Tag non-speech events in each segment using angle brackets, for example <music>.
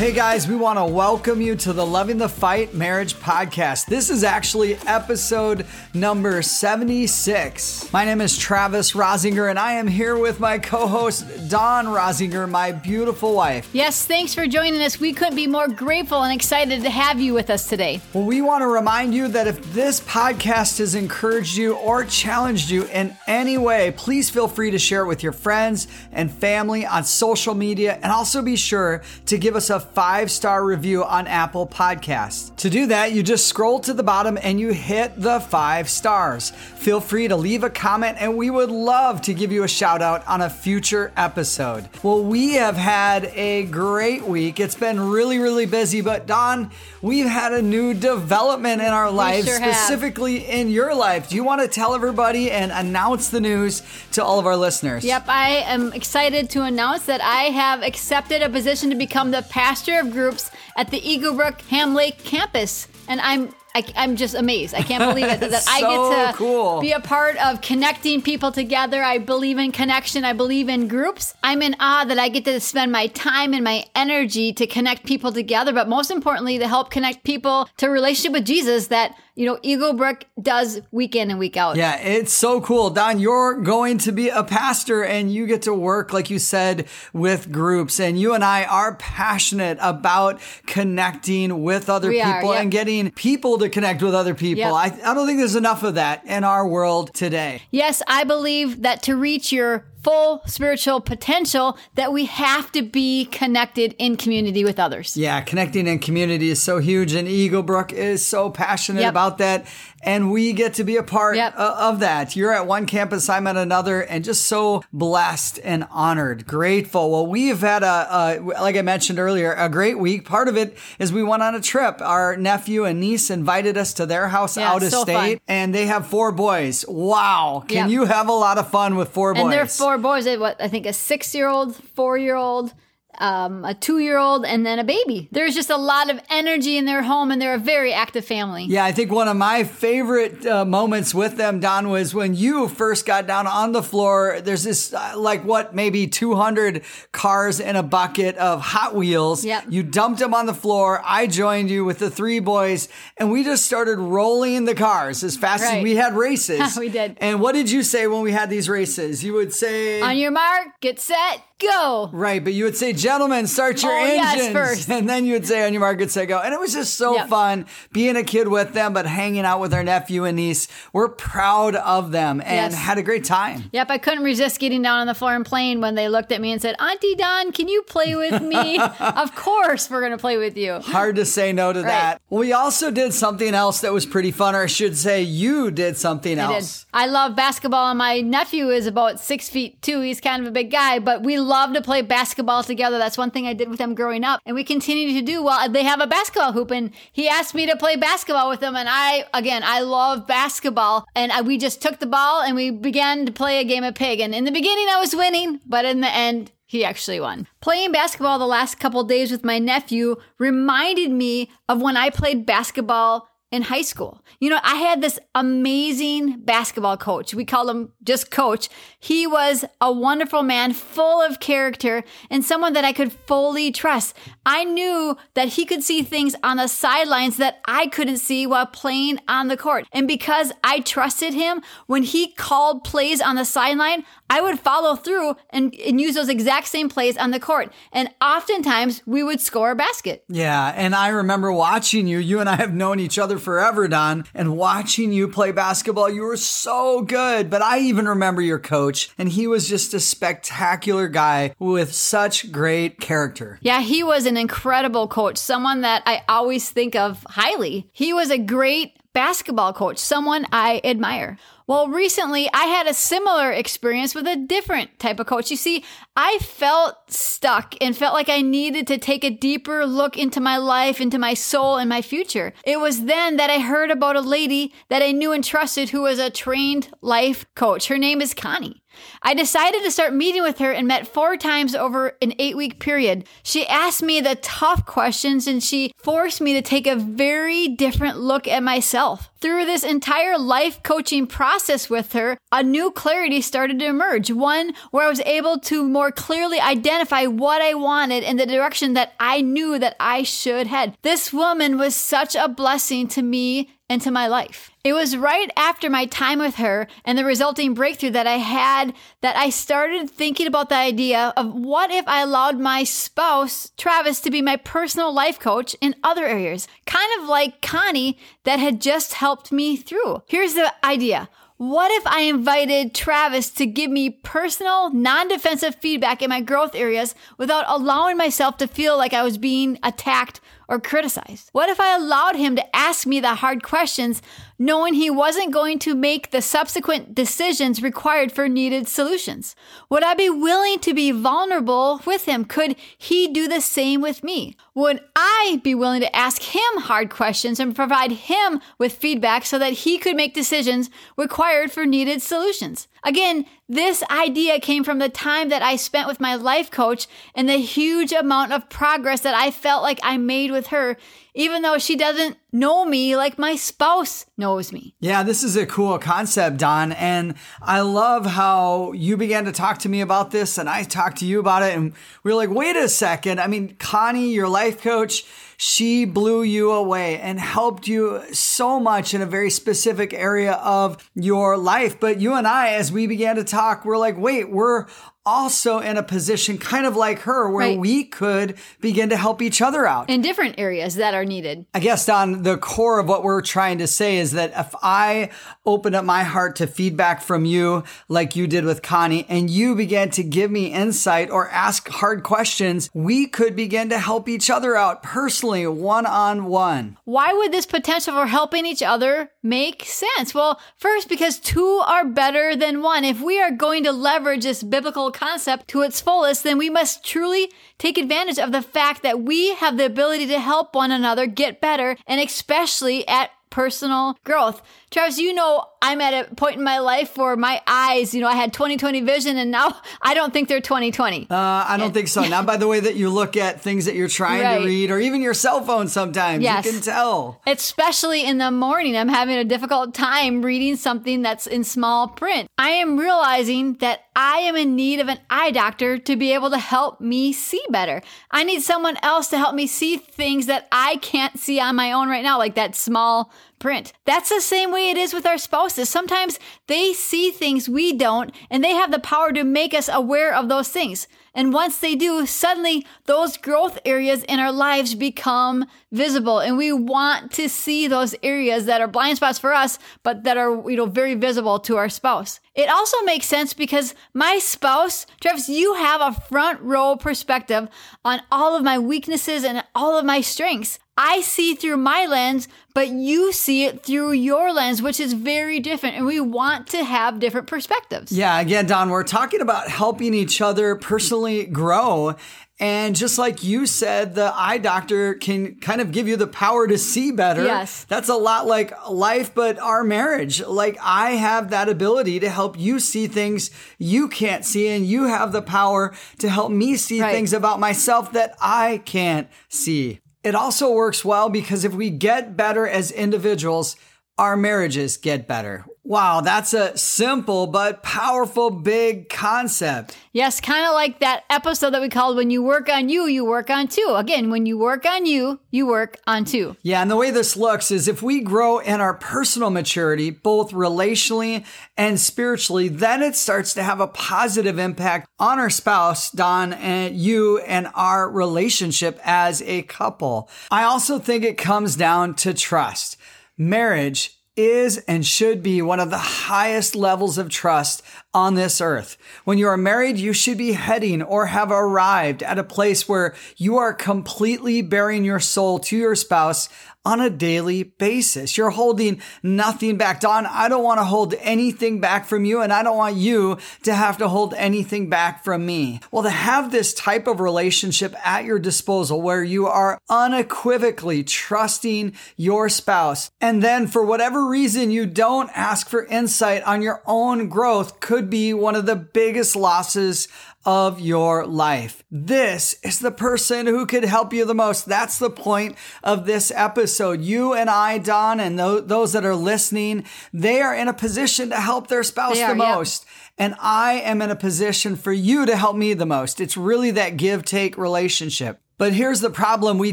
hey guys, we want to welcome you to the Loving the Fight Marriage Podcast. This is actually episode number 76. My name is Travis Rosinger, and I am here with my co host, Dawn Rosinger, my beautiful wife. Yes, thanks for joining us. We couldn't be more grateful and excited to have you with us today. Well, we want to remind you that if this podcast has encouraged you or challenged you in any way, please feel free to share it with your friends and family on social media, and also be sure to give us a five star review on Apple Podcasts. To do that, you just scroll to the bottom and you hit the five stars. Feel free to leave a comment, and we would love to give you a shout out on a future episode. Well, we have had a great week. It's been really, really busy, but Dawn, we've had a new development in our lives, sure have. specifically in your life. Do you want to tell everybody and announce the news to all of our listeners? Yep, I am excited to announce that I have accepted a position to become the pastor of groups at the Eagle Brook Ham Lake campus. And I'm I, am just amazed. I can't believe it <laughs> that I get to cool. be a part of connecting people together. I believe in connection. I believe in groups. I'm in awe that I get to spend my time and my energy to connect people together, but most importantly, to help connect people to a relationship with Jesus that, you know, Eagle Brook does week in and week out. Yeah, it's so cool. Dawn, you're going to be a pastor and you get to work, like you said, with groups. And you and I are passionate about connecting with other We are, people yep. and getting people to connect with other people. Yep. I, I don't think there's enough of that in our world today. Yes, I believe that to reach your full spiritual potential that we have to be connected in community with others. Yeah, connecting in community is so huge, and Eagle Brook is so passionate Yep. about that. And we get to be a part Yep. of that. You're at one campus, I'm at another, and just so blessed and honored, grateful. Well, we've had a, a like I mentioned earlier, a great week. Part of it is we went on a trip. Our nephew and niece invited us to their house Yeah, out of so state, fun. and they have four boys. Wow, can Yep. you have a lot of fun with four boys? Four boys. What I think a six-year-old, four-year-old, um, a two-year-old, and then a baby. There's just a lot of energy in their home, and they're a very active family. Yeah, I think one of my favorite uh, moments with them, Dawn, was when you first got down on the floor. There's this, uh, like, what, maybe 200 cars in a bucket of Hot Wheels. Yep. You dumped them on the floor. I joined you with the three boys, and we just started rolling the cars as fast as we had races. <laughs> We did. And what did you say when we had these races? You would say. On your mark, get set, go. Right, but you would say, "Gentlemen, start your Oh, yes, engines," first. and then you would say, "On your mark, get set, go." And it was just so Yep. fun being a kid with them, but hanging out with our nephew and niece. We're proud of them and Yes. had a great time. Yep, I couldn't resist getting down on the floor and playing when they looked at me and said, Auntie Dawn, can you play with me? <laughs> of course, we're going to play with you. Hard to say no to that. We also did something else that was pretty fun, or I should say, you did something I did. else. I love basketball, and my nephew is about six feet two. He's kind of a big guy, but we love to play basketball together. That's one thing I did with them growing up, and we continue to do. Well, they have a basketball hoop, and he asked me to play basketball with him. And I, again, I love basketball, and I, we just took the ball and we began to play a game of pig. And in the beginning, I was winning, but in the end. He actually won. Playing basketball the last couple days with my nephew reminded me of when I played basketball in high school. You know, I had this amazing basketball coach. We called him just coach. He was a wonderful man, full of character and someone that I could fully trust. I knew that he could see things on the sidelines that I couldn't see while playing on the court. And because I trusted him, when he called plays on the sideline, I would follow through and, and use those exact same plays on the court. And oftentimes we would score a basket. Yeah, and I remember watching you. You and I have known each other forever, Dawn, and watching you play basketball. You were so good. But I even remember your coach, and he was just a spectacular guy with such great character. Yeah, he was an incredible coach, someone that I always think of highly. He was a great basketball coach, someone I admire. Well, recently I had a similar experience with a different type of coach. You see, I felt stuck and felt like I needed to take a deeper look into my life, into my soul, and my future. It was then that I heard about a lady that I knew and trusted who was a trained life coach. Her name is Connie. I decided to start meeting with her and met four times over an eight week period. She asked me the tough questions and she forced me to take a very different look at myself. Through this entire life coaching process with her, a new clarity started to emerge. One where I was able to more clearly identify what I wanted and the direction that I knew that I should head. This woman was such a blessing to me into my life. It was right after my time with her and the resulting breakthrough that I had that I started thinking about the idea of what if I allowed my spouse, Travis, to be my personal life coach in other areas, kind of like Connie that had just helped me through. Here's the idea. What if I invited Travis to give me personal, non defensive feedback in my growth areas without allowing myself to feel like I was being attacked or criticized? What if I allowed him to ask me the hard questions, knowing he wasn't going to make the subsequent decisions required for needed solutions? Would I be willing to be vulnerable with him? Could he do the same with me? Would I be willing to ask him hard questions and provide him with feedback so that he could make decisions required for needed solutions? Again, this idea came from the time that I spent with my life coach and the huge amount of progress that I felt like I made with her, even though she doesn't know me like my spouse knows me. Yeah, this is a cool concept, Dawn. And I love how you began to talk to me about this and I talked to you about it. And we were like, wait a second. I mean, Connie, your life coach, she blew you away and helped you so much in a very specific area of your life. But you and I, as we began to talk, we're like, wait, we're also in a position kind of like her where right. we could begin to help each other out in different areas that are needed. I guess, Dawn, the core of what we're trying to say is that if I open up my heart to feedback from you, like you did with Connie, and you began to give me insight or ask hard questions, we could begin to help each other out personally, one on one. Why would this potential for helping each other make sense? Well, first, because two are better than one. If we are going to leverage this biblical concept to its fullest, then we must truly take advantage of the fact that we have the ability to help one another get better and especially at personal growth. Travis, you know, I'm at a point in my life where my eyes, you know, I had 2020 vision and now <laughs> I don't think they're 2020. Uh, I don't and, think so. Not by the way that you look at things that you're trying right. to read or even your cell phone sometimes. Yes. You can tell. Especially in the morning, I'm having a difficult time reading something that's in small print. I am realizing that I am in need of an eye doctor to be able to help me see better. I need someone else to help me see things that I can't see on my own right now, like that small print. That's the same way it is with our spouses. Sometimes they see things we don't, and they have the power to make us aware of those things. And once they do, suddenly those growth areas in our lives become visible. And we want to see those areas that are blind spots for us, but that are, you know, very visible to our spouse. It also makes sense because my spouse, Travis, you have a front row perspective on all of my weaknesses and all of my strengths. I see through my lens, but you see it through your lens, which is very different. And we want to have different perspectives. Yeah, again, Dawn, we're talking about helping each other personally grow. And just like you said, the eye doctor can kind of give you the power to see better. Yes. That's a lot like life, but our marriage. Like I have that ability to help you see things you can't see, and you have the power to help me see right. things about myself that I can't see. It also works well because if we get better as individuals, our marriages get better. Wow, that's a simple but powerful big concept. Yes, kind of like that episode that we called When You Work on You, You Work on Two. Again, when you work on you, you work on two. Yeah, and the way this looks is if we grow in our personal maturity, both relationally and spiritually, then it starts to have a positive impact on our spouse, Dawn, and you and our relationship as a couple. I also think it comes down to trust. Marriage is and should be one of the highest levels of trust on this earth. When you are married, you should be heading or have arrived at a place where you are completely bearing your soul to your spouse on a daily basis. You're holding nothing back. Dawn, I don't want to hold anything back from you, and I don't want you to have to hold anything back from me. Well, to have this type of relationship at your disposal where you are unequivocally trusting your spouse, and then for whatever reason you don't ask for insight on your own growth could be one of the biggest losses of your life. This is the person who could help you the most. That's the point of this episode. You and I, Dawn, and those that are listening, they are in a position to help their spouse the most. Yep. And I am in a position for you to help me the most. It's really that give take relationship. But here's the problem. We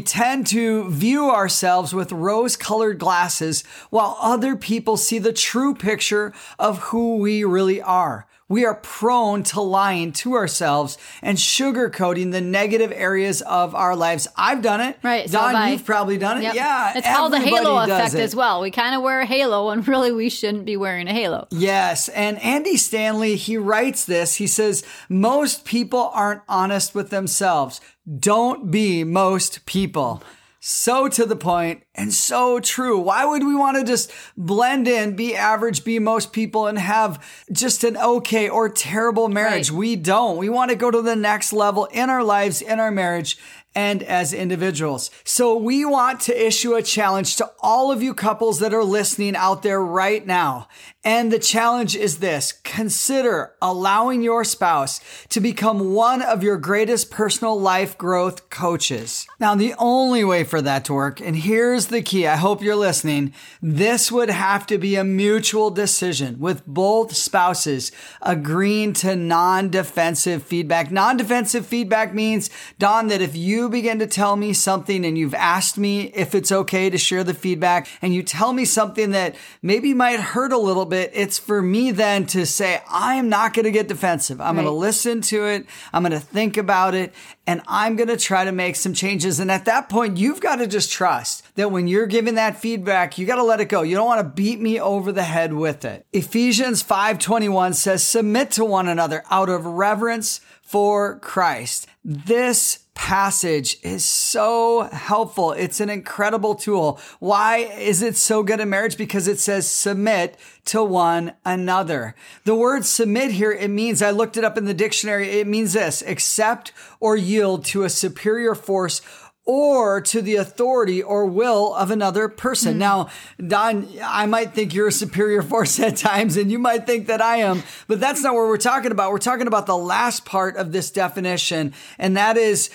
tend to view ourselves with rose colored glasses while other people see the true picture of who we really are we are prone to lying to ourselves and sugarcoating the negative areas of our lives. I've done it. Right. Dawn, so you've probably done it. Yep. Yeah. It's called the halo effect it. as well. We kind of wear a halo and really we shouldn't be wearing a halo. Yes. And Andy Stanley, he writes this. He says, most people aren't honest with themselves. Don't be most people so to the point and so true. Why would we want to just blend in, be average, be most people, and have just an okay or terrible marriage? Right. We don't. We want to go to the next level in our lives, in our marriage, and as individuals. So we want to issue a challenge to all of you couples that are listening out there right now. And the challenge is this. Consider allowing your spouse to become one of your greatest personal life growth coaches. Now, the only way for that to work, and here's the key. I hope you're listening. This would have to be a mutual decision with both spouses agreeing to non-defensive feedback. Non-defensive feedback means, Dawn, that if you begin to tell me something and you've asked me if it's okay to share the feedback and you tell me something that maybe might hurt a little bit, it's for me then to say, I'm not going to get defensive. I'm right. going to listen to it. I'm going to think about it and I'm going to try to make some changes. And at that point, you've got to just trust that when you're giving that feedback, you got to let it go. You don't want to beat me over the head with it. Ephesians 5:21 says, "Submit to one another out of reverence for Christ." This passage is so helpful. It's an incredible tool. Why is it so good in marriage? Because it says submit to one another. The word submit here, it means, I looked it up in the dictionary, it means this, accept or yield to a superior force or to the authority or will of another person. Mm. Now, Dawn, I might think you're a superior force at times, and you might think that I am, but that's not what we're talking about. We're talking about the last part of this definition, and that is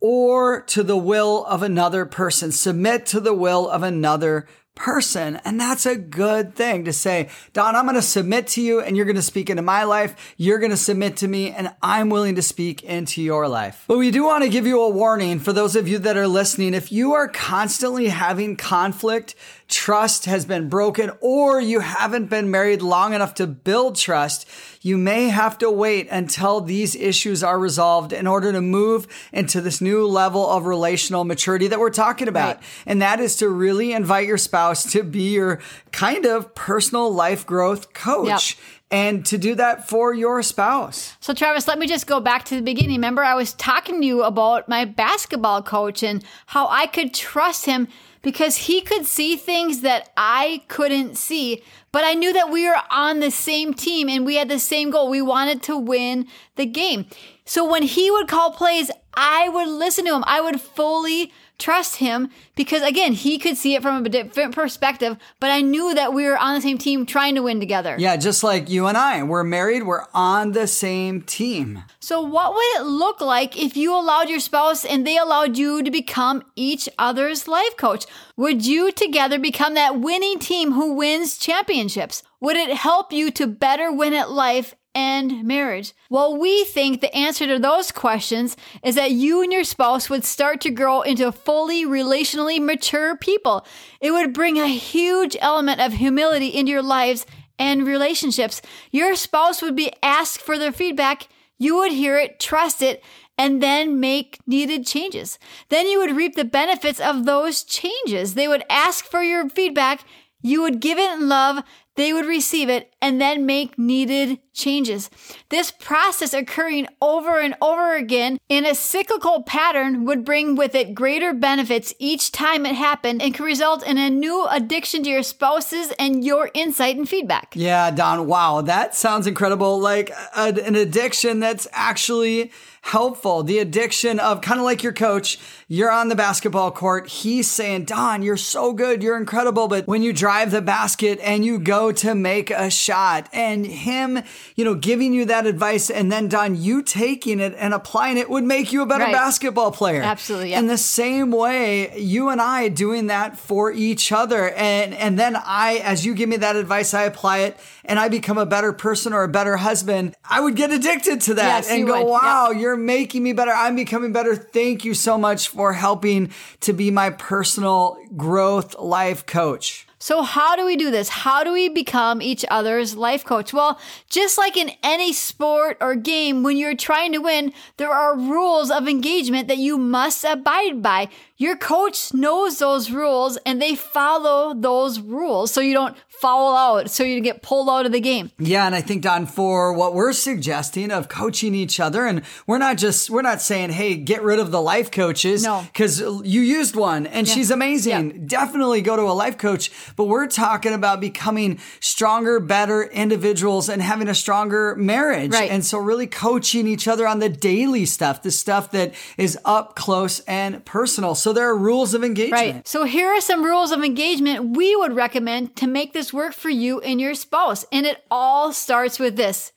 or to the will of another person. Submit to the will of another person. And that's a good thing to say, Dawn, I'm going to submit to you and you're going to speak into my life. You're going to submit to me and I'm willing to speak into your life. But we do want to give you a warning for those of you that are listening. If you are constantly having conflict, trust has been broken, or you haven't been married long enough to build trust, you may have to wait until these issues are resolved in order to move into this new level of relational maturity that we're talking about. Right. And that is to really invite your spouse to be your kind of personal life growth coach. Yep and to do that for your spouse. So, Travis, let me just go back to the beginning. Remember, I was talking to you about my basketball coach and how I could trust him because he could see things that I couldn't see. But I knew that we were on the same team and we had the same goal. We wanted to win the game. So when he would call plays, I would listen to him. I would fully trust him because again, he could see it from a different perspective, but I knew that we were on the same team trying to win together. Yeah, just like you and I. We're married, we're on the same team. So what would it look like if you allowed your spouse and they allowed you to become each other's life coach? Would you together become that winning team who wins championships? Would it help you to better win at life and marriage? Well, we think the answer to those questions is that you and your spouse would start to grow into fully relationally mature people. It would bring a huge element of humility into your lives and relationships. Your spouse would be asked for their feedback. You would hear it, trust it, and then make needed changes. Then you would reap the benefits of those changes. They would ask for your feedback you would give it in love, they would receive it and then make needed changes. This process occurring over and over again in a cyclical pattern would bring with it greater benefits each time it happened and could result in a new addiction to your spouses and your insight and feedback. Yeah, Dawn, wow, that sounds incredible. Like a, an addiction that's actually helpful. The addiction of kind of like your coach, you're on the basketball court. He's saying, Dawn, you're so good. You're incredible. But when you drive the basket and you go to make a shot and him, you know, giving you that advice and then Dawn, you taking it and applying it would make you a better Right. basketball player. Absolutely, yeah. In the same way, you and I doing that for each other. And, and then I, as you give me that advice, I apply it and I become a better person or a better husband. I would get addicted to that Yes, and go, would. wow, Yep. you're making me better. I'm becoming better. Thank you so much for helping to be my personal growth life coach. So, how do we do this? How do we become each other's life coach? Well, just like in any sport or game, when you're trying to win, there are rules of engagement that you must abide by. Your coach knows those rules and they follow those rules so you don't foul out, so you get pulled out of the game. Yeah, and I think Dawn, for what we're suggesting of coaching each other, and we're not just we're not saying, hey, get rid of the life coaches, No. because you used one and she's amazing. Definitely go to a life coach, but we're talking about becoming stronger, better individuals and having a stronger marriage, Right. and so really coaching each other on the daily stuff, the stuff that is up close and personal. So there are rules of engagement. Right. So here are some rules of engagement we would recommend to make this work for you and your spouse. And it all starts with this.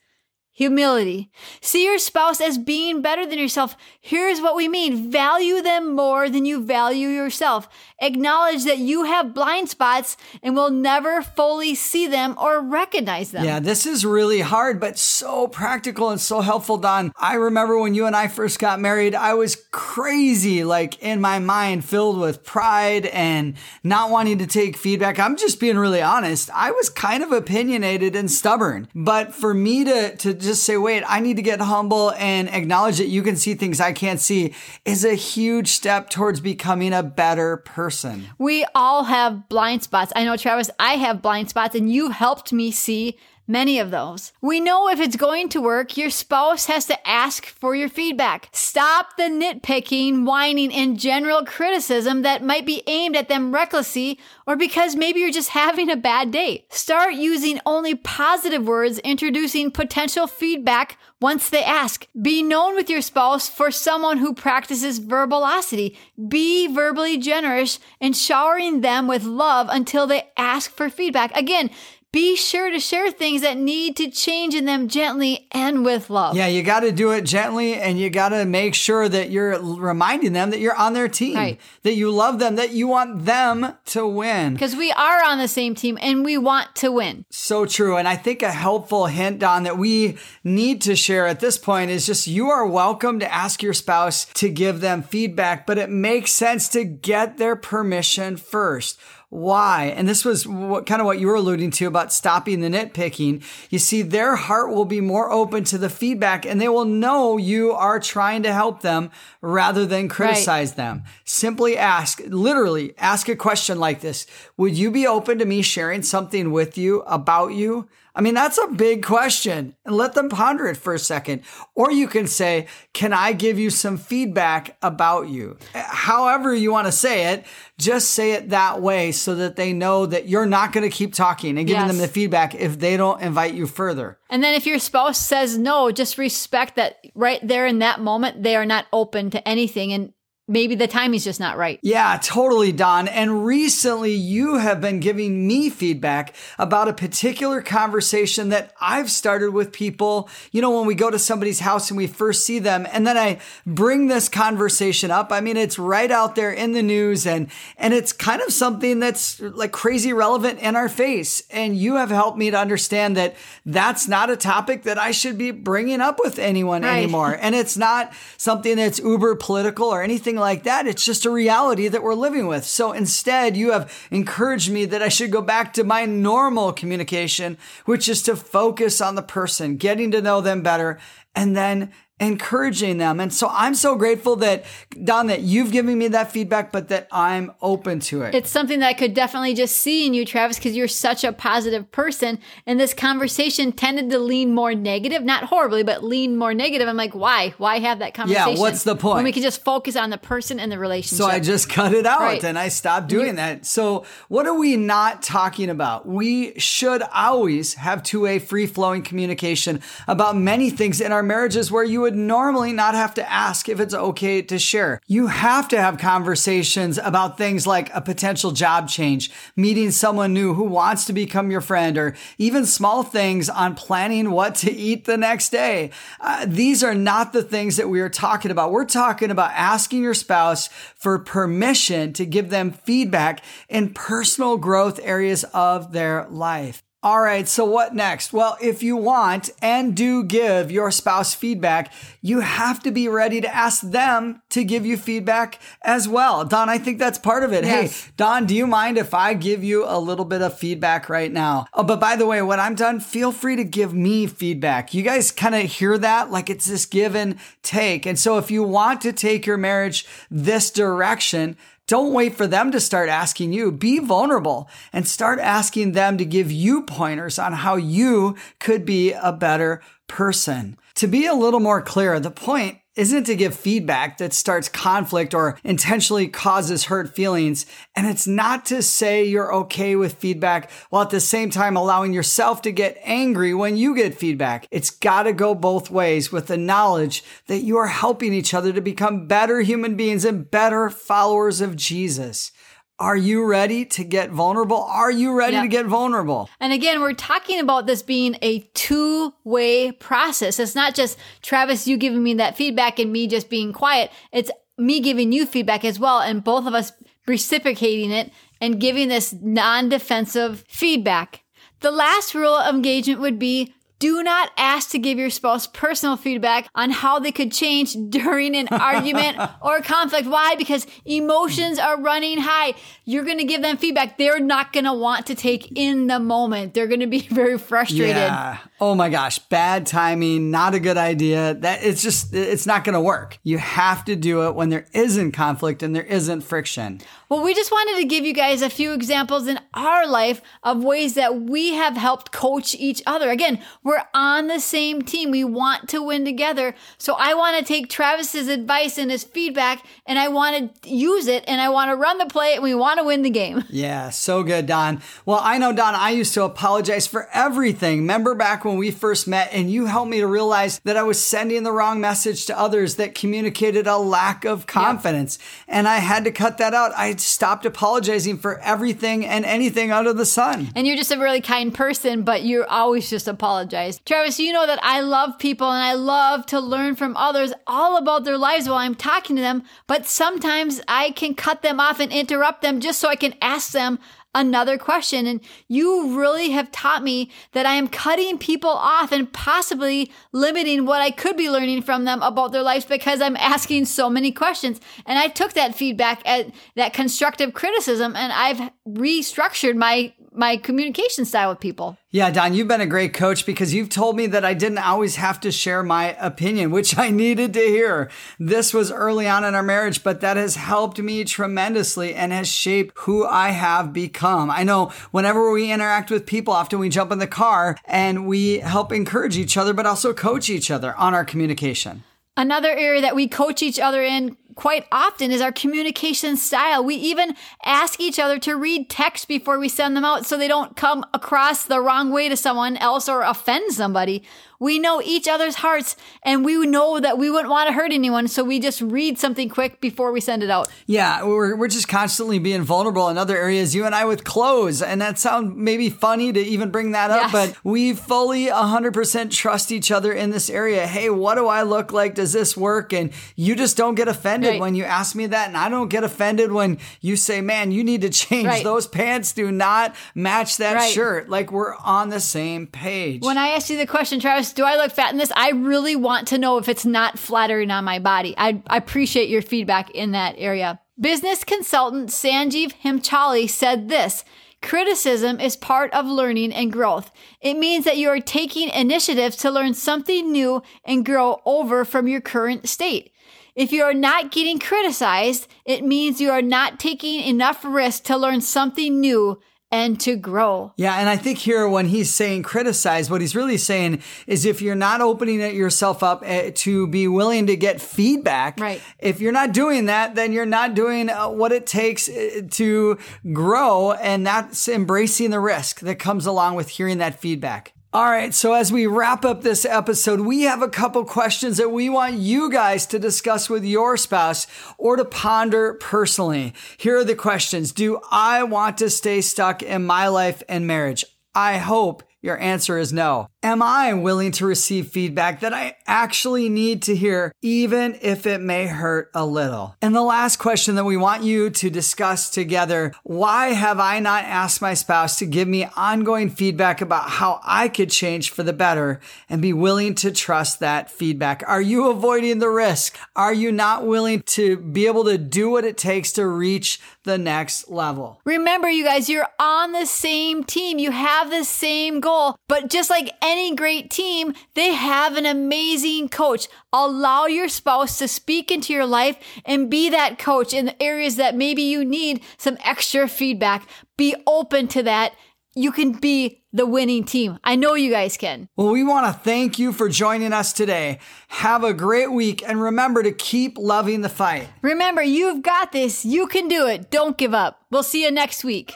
Humility. See your spouse as being better than yourself. Here's what we mean. Value them more than you value yourself. Acknowledge that you have blind spots and will never fully see them or recognize them. Yeah, this is really hard, but so practical and so helpful, Dawn. I remember when you and I first got married, I was crazy, like in my mind, filled with pride and not wanting to take feedback. I'm just being really honest. I was kind of opinionated and stubborn. But for me to, to just say, wait, I need to get humble and acknowledge that you can see things I can't see is a huge step towards becoming a better person. We all have blind spots. I know, Travis, I have blind spots, and you helped me see many of those. We know if it's going to work, your spouse has to ask for your feedback. Stop the nitpicking, whining, and general criticism that might be aimed at them recklessly or because maybe you're just <laughs> having a bad day. Start using only positive words, introducing potential feedback once they ask. Be known with your spouse for someone who practices verbalosity. Be verbally generous and showering them with love until they ask for feedback. Again, be sure to share things that need to change in them gently and with love. Yeah, you got to do it gently and you got to make sure that you're reminding them that you're on their team, Right. that you love them, that you want them to win. Because we are on the same team and we want to win. So true. And I think a helpful hint, Dawn, that we need to share at this point is just you are welcome to ask your spouse to give them feedback, but it makes sense to get their permission first. Why? And this was what, kind of what you were alluding to about stopping the nitpicking. You see, their heart will be more open to the feedback and they will know you are trying to help them rather than criticize them. Simply ask, literally ask a question like this. Would you be open to me sharing something with you about you? I mean, that's a big question and let them ponder it for a second. Or you can say, can I give you some feedback about you? However you want to say it, just say it that way so that they know that you're not going to keep talking and giving Yes. them the feedback if they don't invite you further. And then if your spouse says no, just respect that right there in that moment, they are not open to anything. And maybe the timing's just not right. Yeah, totally, Dawn. And recently you have been giving me feedback about a particular conversation that I've started with people. You know, when we go to somebody's house and we first see them, and then I bring this conversation up. I mean, it's right out there in the news and, and it's kind of something that's like crazy relevant in our face. And you have helped me to understand that that's not a topic that I should be bringing up with anyone Right. anymore. And it's not something that's uber political or anything like that. It's just a reality that we're living with. So instead, you have encouraged me that I should go back to my normal communication, which is to focus on the person, getting to know them better, and then encouraging them. And so I'm so grateful that, Dawn that you've given me that feedback, but that I'm open to it. It's something that I could definitely just see in you, Travis, because you're such a positive person. And this conversation tended to lean more negative, not horribly, but lean more negative. I'm like, why? Why have that conversation? Yeah, what's the point? When we can just focus on the person and the relationship. So I just cut it out Right. and I stopped doing that. So what are we not talking about? We should always have two-way free-flowing communication about many things in our marriages where you would normally not have to ask if it's okay to share. You have to have conversations about things like a potential job change, meeting someone new who wants to become your friend, or even small things on planning what to eat the next day. Uh, these are not the things that we are talking about. We're talking about asking your spouse for permission to give them feedback in personal growth areas of their life. All right, so what next? Well, if you want and do give your spouse feedback, you have to be ready to ask them to give you feedback as well. Dawn, I think that's part of it. Yes. Hey, Dawn, do you mind if I give you a little bit of feedback right now? Oh, but by the way, when I'm done, feel free to give me feedback. You guys kind of hear that? Like it's this give and take. And so if you want to take your marriage this direction, don't wait for them to start asking you. Be vulnerable and start asking them to give you pointers on how you could be a better person. To be a little more clear, the point isn't it to give feedback that starts conflict or intentionally causes hurt feelings. And it's not to say you're okay with feedback while at the same time allowing yourself to get angry when you get feedback. It's got to go both ways with the knowledge that you are helping each other to become better human beings and better followers of Jesus. Are you ready to get vulnerable? Are you ready to get vulnerable? And again, we're talking about this being a two way process. It's not just Travis, you giving me that feedback and me just being quiet. It's me giving you feedback as well, and both of us reciprocating it and giving this non defensive feedback. The last rule of engagement would be do not ask to give your spouse personal feedback on how they could change during an argument <laughs> or conflict. Why? Because emotions are running high. You're going to give them feedback they're not going to want to take in the moment. They're going to be <laughs> very frustrated. Yeah. Oh my gosh, bad timing, not a good idea. That it's just it's not going to work. You have to do it when there isn't conflict and there isn't friction. Well, we just wanted to give you guys a few examples in our life of ways that we have helped coach each other. Again, we're on the same team. We want to win together. So I want to take Travis's advice and his feedback and I want to use it and I want to run the play and we want to win the game. <laughs> Yeah, so good, Dawn. Well, I know, Dawn, I used to apologize for everything. Remember back when we first met and you helped me to realize that I was sending the wrong message to others that communicated a lack of confidence. And I had to cut that out. I stopped apologizing for everything and anything under the sun. And you're just a really kind person, but you're always just apologize. Travis, you know that I love people and I love to learn from others all about their lives while I'm talking to them, but sometimes I can cut them off and interrupt them just so I can ask them another question. And you really have taught me that I am cutting people off and possibly limiting what I could be learning from them about their lives because I'm asking so many questions. And I took that feedback at that constructive criticism and I've restructured my my communication style with people. Yeah, Dawn, you've been a great coach because you've told me that I didn't always have to share my opinion, which I needed to hear. This was early on in our marriage, but that has helped me tremendously and has shaped who I have become. I know whenever we interact with people, often we jump in the car and we help encourage each other, but also coach each other on our communication. Another area that we coach each other in quite often is our communication style. We even ask each other to read text before we send them out so they don't come across the wrong way to someone else or offend somebody. We know each other's hearts and we know that we wouldn't want to hurt anyone, so we just read something quick before we send it out. Yeah, we're, we're just constantly being vulnerable in other areas, you and I with clothes. And that sounds maybe funny to even bring that up, Yes. but we fully 100% trust each other in this area. Hey, what do I look like? Does this work? And you just don't get offended Right. when you ask me that. And I don't get offended when you say, man, you need to change. Right. Those pants do not match that Right. shirt. Like we're on the same page. When I ask you the question, Travis, do I look fat in this? I really want to know if it's not flattering on my body. I, I appreciate your feedback in that area. Business consultant Sanjeev Hemchali said this Criticism is part of learning and growth. It means that you are taking initiatives to learn something new and grow over from your current state. If you are not getting criticized, it means you are not taking enough risk to learn something new and to grow. Yeah, and I think here when he's saying criticize, what he's really saying is if you're not opening it yourself up eh, to be willing to get feedback, right. if you're not doing that, then you're not doing uh, what it takes eh, to grow, and that's embracing the risk that comes along with hearing that feedback. All right, so as we wrap up this episode, we have a couple questions that we want you guys to discuss with your spouse or to ponder personally. Here are the questions Do I want to stay stuck in my life and marriage? I hope your answer is no. Am I willing to receive feedback that I actually need to hear, even if it may hurt a little? And the last question that we want you to discuss together why have I not asked my spouse to give me ongoing feedback about how I could change for the better and be willing to trust that feedback? Are you avoiding the risk? Are you not willing to be able to do what it takes to reach the next level? Remember, you guys, you're on the same team, you have the same goal, but just like any any great team, they have an amazing coach. Allow your spouse to speak into your life and be that coach in the areas that maybe you need some extra feedback. Be open to that. You can be the winning team. I know you guys can. Well, we want to thank you for joining us today. Have a great week and remember to keep loving the fight. Remember, you've got this. You can do it. Don't give up. We'll see you next week.